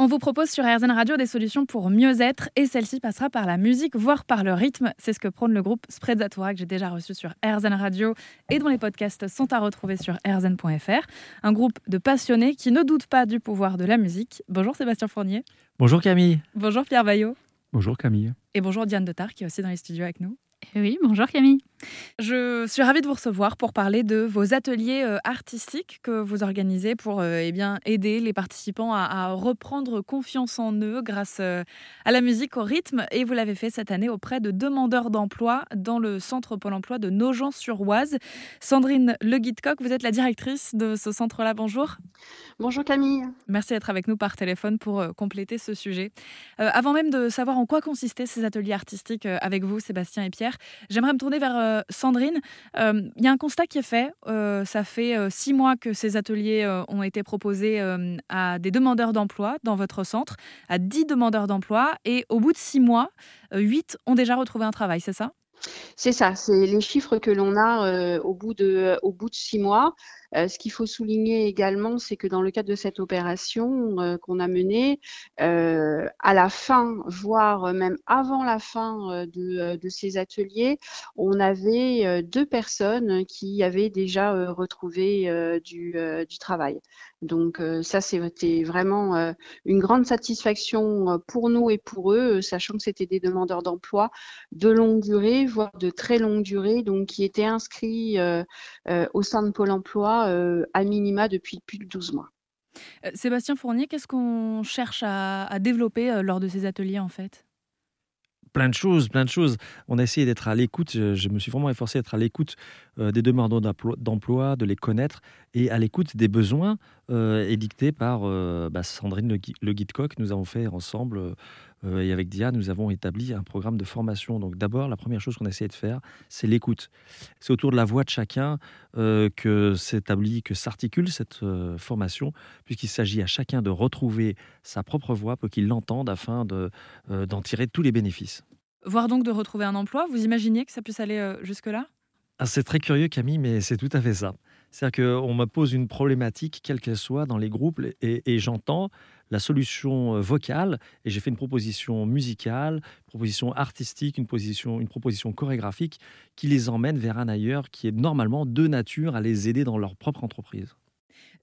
On vous propose sur RZN Radio des solutions pour mieux être et celle-ci passera par la musique, voire par le rythme. C'est ce que prône le groupe Sprezzatura que j'ai déjà reçu sur RZN Radio et dont les podcasts sont à retrouver sur rzn.fr. Un groupe de passionnés qui ne doutent pas du pouvoir de la musique. Bonjour Sébastien Fournier. Bonjour Camille. Bonjour Pierre Baillot. Bonjour Camille. Et bonjour Diane Detar qui est aussi dans les studios avec nous. Eh oui, bonjour Camille. Je suis ravie de vous recevoir pour parler de vos ateliers euh, artistiques que vous organisez pour euh, eh bien, aider les participants à, reprendre confiance en eux grâce euh, à la musique, au rythme. Et vous l'avez fait cette année auprès de demandeurs d'emploi dans le centre Pôle emploi de Nogent-sur-Oise. Sandrine Le Guitcoq, vous êtes la directrice de ce centre-là. Bonjour. Bonjour Camille. Merci d'être avec nous par téléphone pour compléter ce sujet. avant même de savoir en quoi consistaient ces ateliers artistiques avec vous, Sébastien et Pierre, j'aimerais me tourner vers Sandrine, euh, il y a un constat qui est fait. Euh, ça fait euh, six mois que ces ateliers ont été proposés à des demandeurs d'emploi dans votre centre, à dix demandeurs d'emploi. Et au bout de six mois, huit ont déjà retrouvé un travail, c'est ça? C'est ça, c'est les chiffres que l'on a au bout de six mois. Euh, ce qu'il faut souligner également, c'est que dans le cadre de cette opération euh, qu'on a menée, euh, à la fin, voire même avant la fin de, ces ateliers, on avait deux personnes qui avaient déjà retrouvé du, du travail. Donc ça, c'était vraiment une grande satisfaction pour nous et pour eux, sachant que c'était des demandeurs d'emploi de longue durée, voire de très longue durée, donc qui étaient inscrits au sein de Pôle Emploi euh, à minima depuis plus de 12 mois. Euh, Sébastien Fournier, qu'est-ce qu'on cherche à, développer euh, lors de ces ateliers en fait? Plein de choses, plein de choses. On a essayé d'être à l'écoute, je, me suis vraiment efforcé d'être à l'écoute des demandeurs d'emploi, de les connaître et à l'écoute des besoins édictés par bah, Sandrine Le, le Guide Nous avons fait ensemble euh, et avec Dia, nous avons établi un programme de formation. Donc d'abord, la première chose qu'on a essayé de faire, c'est l'écoute. C'est autour de la voix de chacun euh, que s'établit, que s'articule cette euh, formation, puisqu'il s'agit à chacun de retrouver sa propre voix pour qu'il l'entende afin d'en tirer tous les bénéfices. Voire donc de retrouver un emploi, vous imaginez que ça puisse aller jusque-là? Ah, C'est très curieux Camille, mais c'est tout à fait ça. C'est-à-dire qu'on me pose une problématique, quelle qu'elle soit, dans les groupes, et j'entends la solution vocale et j'ai fait une proposition musicale, une proposition artistique, une, une proposition chorégraphique qui les emmène vers un ailleurs qui est normalement de nature à les aider dans leur propre entreprise.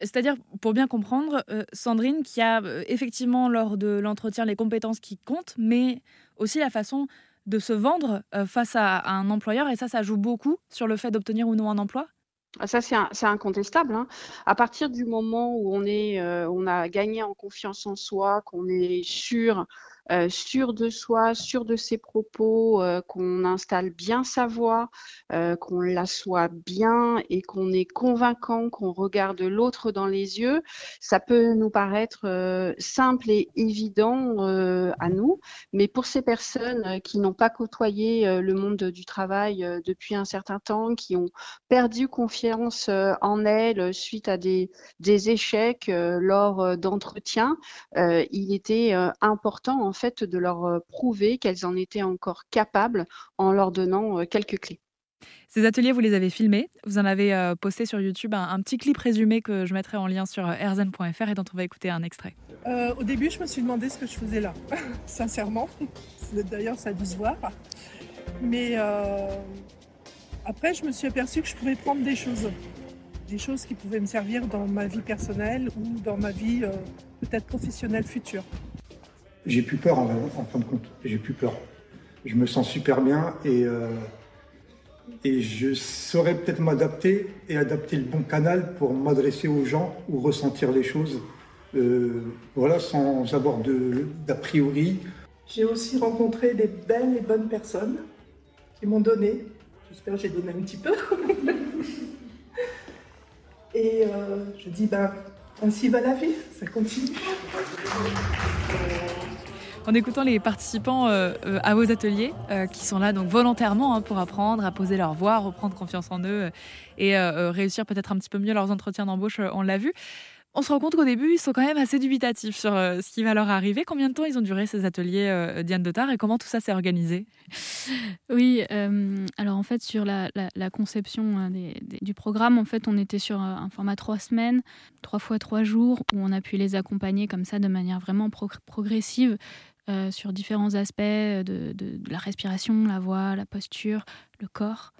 C'est-à-dire, pour bien comprendre, Sandrine, qui a effectivement lors de l'entretien les compétences qui comptent, mais aussi la façon de se vendre face à un employeur, et ça, ça joue beaucoup sur le fait d'obtenir ou non un emploi ça, c'est incontestable. Hein. À partir du moment où on, est, euh, on a gagné en confiance en soi, qu'on est sûr euh, sûr de soi, sûr de ses propos, euh, qu'on installe bien sa voix, euh, qu'on la soit bien et qu'on est convaincant, qu'on regarde l'autre dans les yeux, ça peut nous paraître simple et évident à nous, mais pour ces personnes qui n'ont pas côtoyé le monde du travail depuis un certain temps, qui ont perdu confiance en elles suite à des, des échecs lors d'entretiens, il était important en fait de leur euh, prouver qu'elles en étaient encore capables en leur donnant euh, quelques clés. Ces ateliers, vous les avez filmés. Vous en avez euh, posté sur YouTube un, petit clip résumé que je mettrai en lien sur rzn.fr et dont on va écouter un extrait. au début, je me suis demandé ce que je faisais là, sincèrement. D'ailleurs, ça a dû se voir. Mais après, je me suis aperçue que je pouvais prendre des choses. Des choses qui pouvaient me servir dans ma vie personnelle ou dans ma vie peut-être professionnelle future. J'ai plus peur en, fin de compte. J'ai plus peur. Je me sens super bien et, euh, et je saurais peut-être m'adapter et adapter le bon canal pour m'adresser aux gens ou ressentir les choses. Euh, voilà, sans avoir d'a priori. J'ai aussi rencontré des belles et bonnes personnes qui m'ont donné. J'espère que j'ai donné un petit peu. et euh, je dis, ben, ainsi va la vie, ça continue. En écoutant les participants euh, euh, à vos ateliers, euh, qui sont là donc volontairement hein, pour apprendre à poser leur voix, reprendre confiance en eux et réussir peut-être un petit peu mieux leurs entretiens d'embauche, on l'a vu. On se rend compte qu'au début, ils sont quand même assez dubitatifs sur ce qui va leur arriver. Combien de temps ils ont duré ces ateliers, Diane Dotard, et comment tout ça s'est organisé? Oui, alors en fait, sur la, conception du programme, en fait, on était sur un format trois semaines, trois fois trois jours, où on a pu les accompagner comme ça de manière vraiment progressive sur différents aspects de, de, la respiration, la voix, la posture, le corps,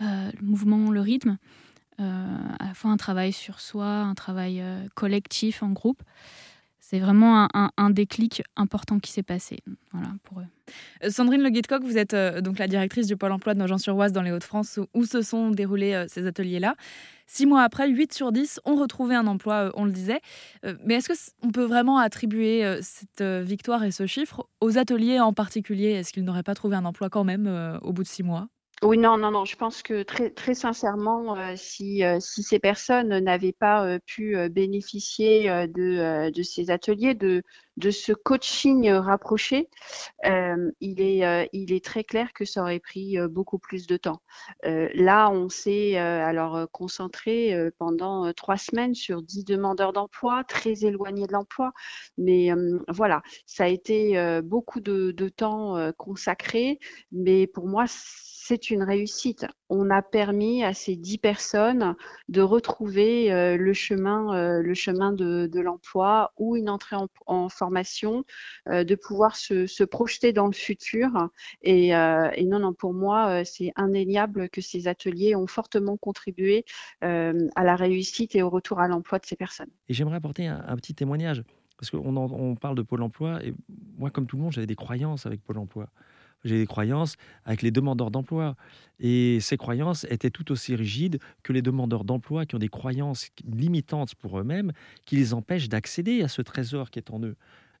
le mouvement, le rythme. Euh, à la fois un travail sur soi, un travail euh, collectif en groupe. C'est vraiment un, déclic important qui s'est passé voilà, pour eux. Euh, Sandrine Le Guitcock, vous êtes donc la directrice du Pôle emploi de Nogent-sur-Oise dans les Hauts-de-France où, se sont déroulés ces ateliers-là. Six mois après, 8 sur 10 ont retrouvé un emploi, on le disait. mais est-ce qu'on peut vraiment attribuer cette victoire et ce chiffre aux ateliers en particulier? Est-ce qu'ils n'auraient pas trouvé un emploi quand même au bout de six mois? Oui, non, non, non. Je pense que très, très sincèrement, euh, si, euh, si ces personnes n'avaient pas euh, pu bénéficier de, de ces ateliers, de, de ce coaching rapproché, il, est, il est très clair que ça aurait pris beaucoup plus de temps. là, on s'est concentré pendant trois semaines sur dix demandeurs d'emploi, très éloignés de l'emploi. Mais voilà, ça a été beaucoup de, temps consacré. Mais pour moi, c'est une réussite. On a permis à ces dix personnes de retrouver euh, le chemin, euh, le chemin de, l'emploi ou une entrée en, formation, euh, de pouvoir se, projeter dans le futur. Et, non, non, pour moi, c'est indéniable que ces ateliers ont fortement contribué à la réussite et au retour à l'emploi de ces personnes. Et j'aimerais apporter un, un petit témoignage parce qu'on on parle de Pôle emploi, et moi, comme tout le monde, j'avais des croyances avec Pôle emploi j'ai des croyances avec les demandeurs d'emploi. Et ces croyances étaient tout aussi rigides que les demandeurs d'emploi qui ont des croyances limitantes pour eux-mêmes, qui les empêchent d'accéder à ce trésor qui est en eux.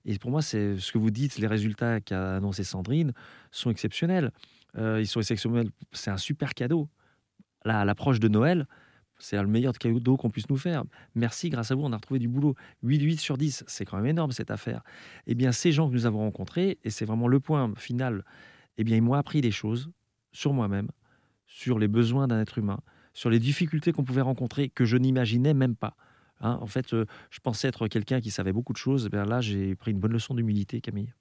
Et pour moi, c'est ce que vous dites, les résultats qu'a annoncé Sandrine sont exceptionnels. Euh, ils sont exceptionnels. C'est un super cadeau. À l'approche de Noël, c'est le meilleur cadeau qu'on puisse nous faire. Merci, grâce à vous, on a retrouvé du boulot. 8, 8 sur 10, c'est quand même énorme cette affaire. Eh bien, ces gens que nous avons rencontrés, et c'est vraiment le point final, eh bien, ils m'ont appris des choses sur moi-même, sur les besoins d'un être humain, sur les difficultés qu'on pouvait rencontrer que je n'imaginais même pas. Hein. en fait, euh, je pensais être quelqu'un qui savait beaucoup de choses. Eh bien là, j'ai pris une bonne leçon d'humilité, Camille.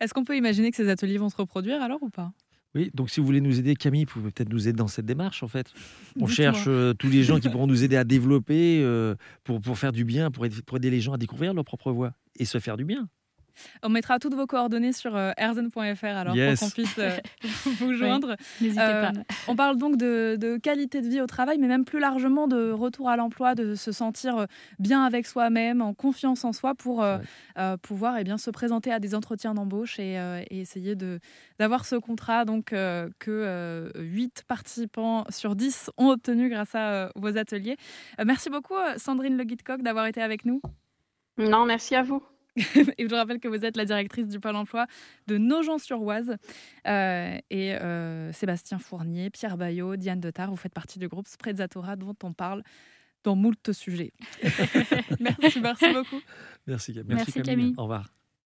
Est-ce qu'on peut imaginer que ces ateliers vont se reproduire alors ou pas? Oui, donc si vous voulez nous aider, Camille, vous pouvez peut-être nous aider dans cette démarche, en fait. On cherche euh, tous les gens qui pourront nous aider à développer euh, pour, pour faire du bien, pour aider les gens à découvrir leur propre voie et se faire du bien. On mettra toutes vos coordonnées sur euh, erzen.fr alors pour qu'on puisse euh, vous joindre. N'hésitez pas. Euh, on parle donc de, qualité de vie au travail, mais même plus largement de retour à l'emploi, de se sentir bien avec soi-même, en confiance en soi pour pouvoir eh bien, se présenter à des entretiens d'embauche et, essayer d'avoir ce contrat donc, que 8 participants sur 10 ont obtenu grâce à vos ateliers. merci beaucoup Sandrine Le Guitcock d'avoir été avec nous. Non, merci à vous. et je vous rappelle que vous êtes la directrice du Pôle emploi de Nogent-sur-Oise. Euh, et euh, Sébastien Fournier, Pierre Bayot, Diane Detard, vous faites partie du groupe Sprezzatura dont on parle dans moult sujets. merci, merci beaucoup. Merci, merci, merci Camille. Au revoir.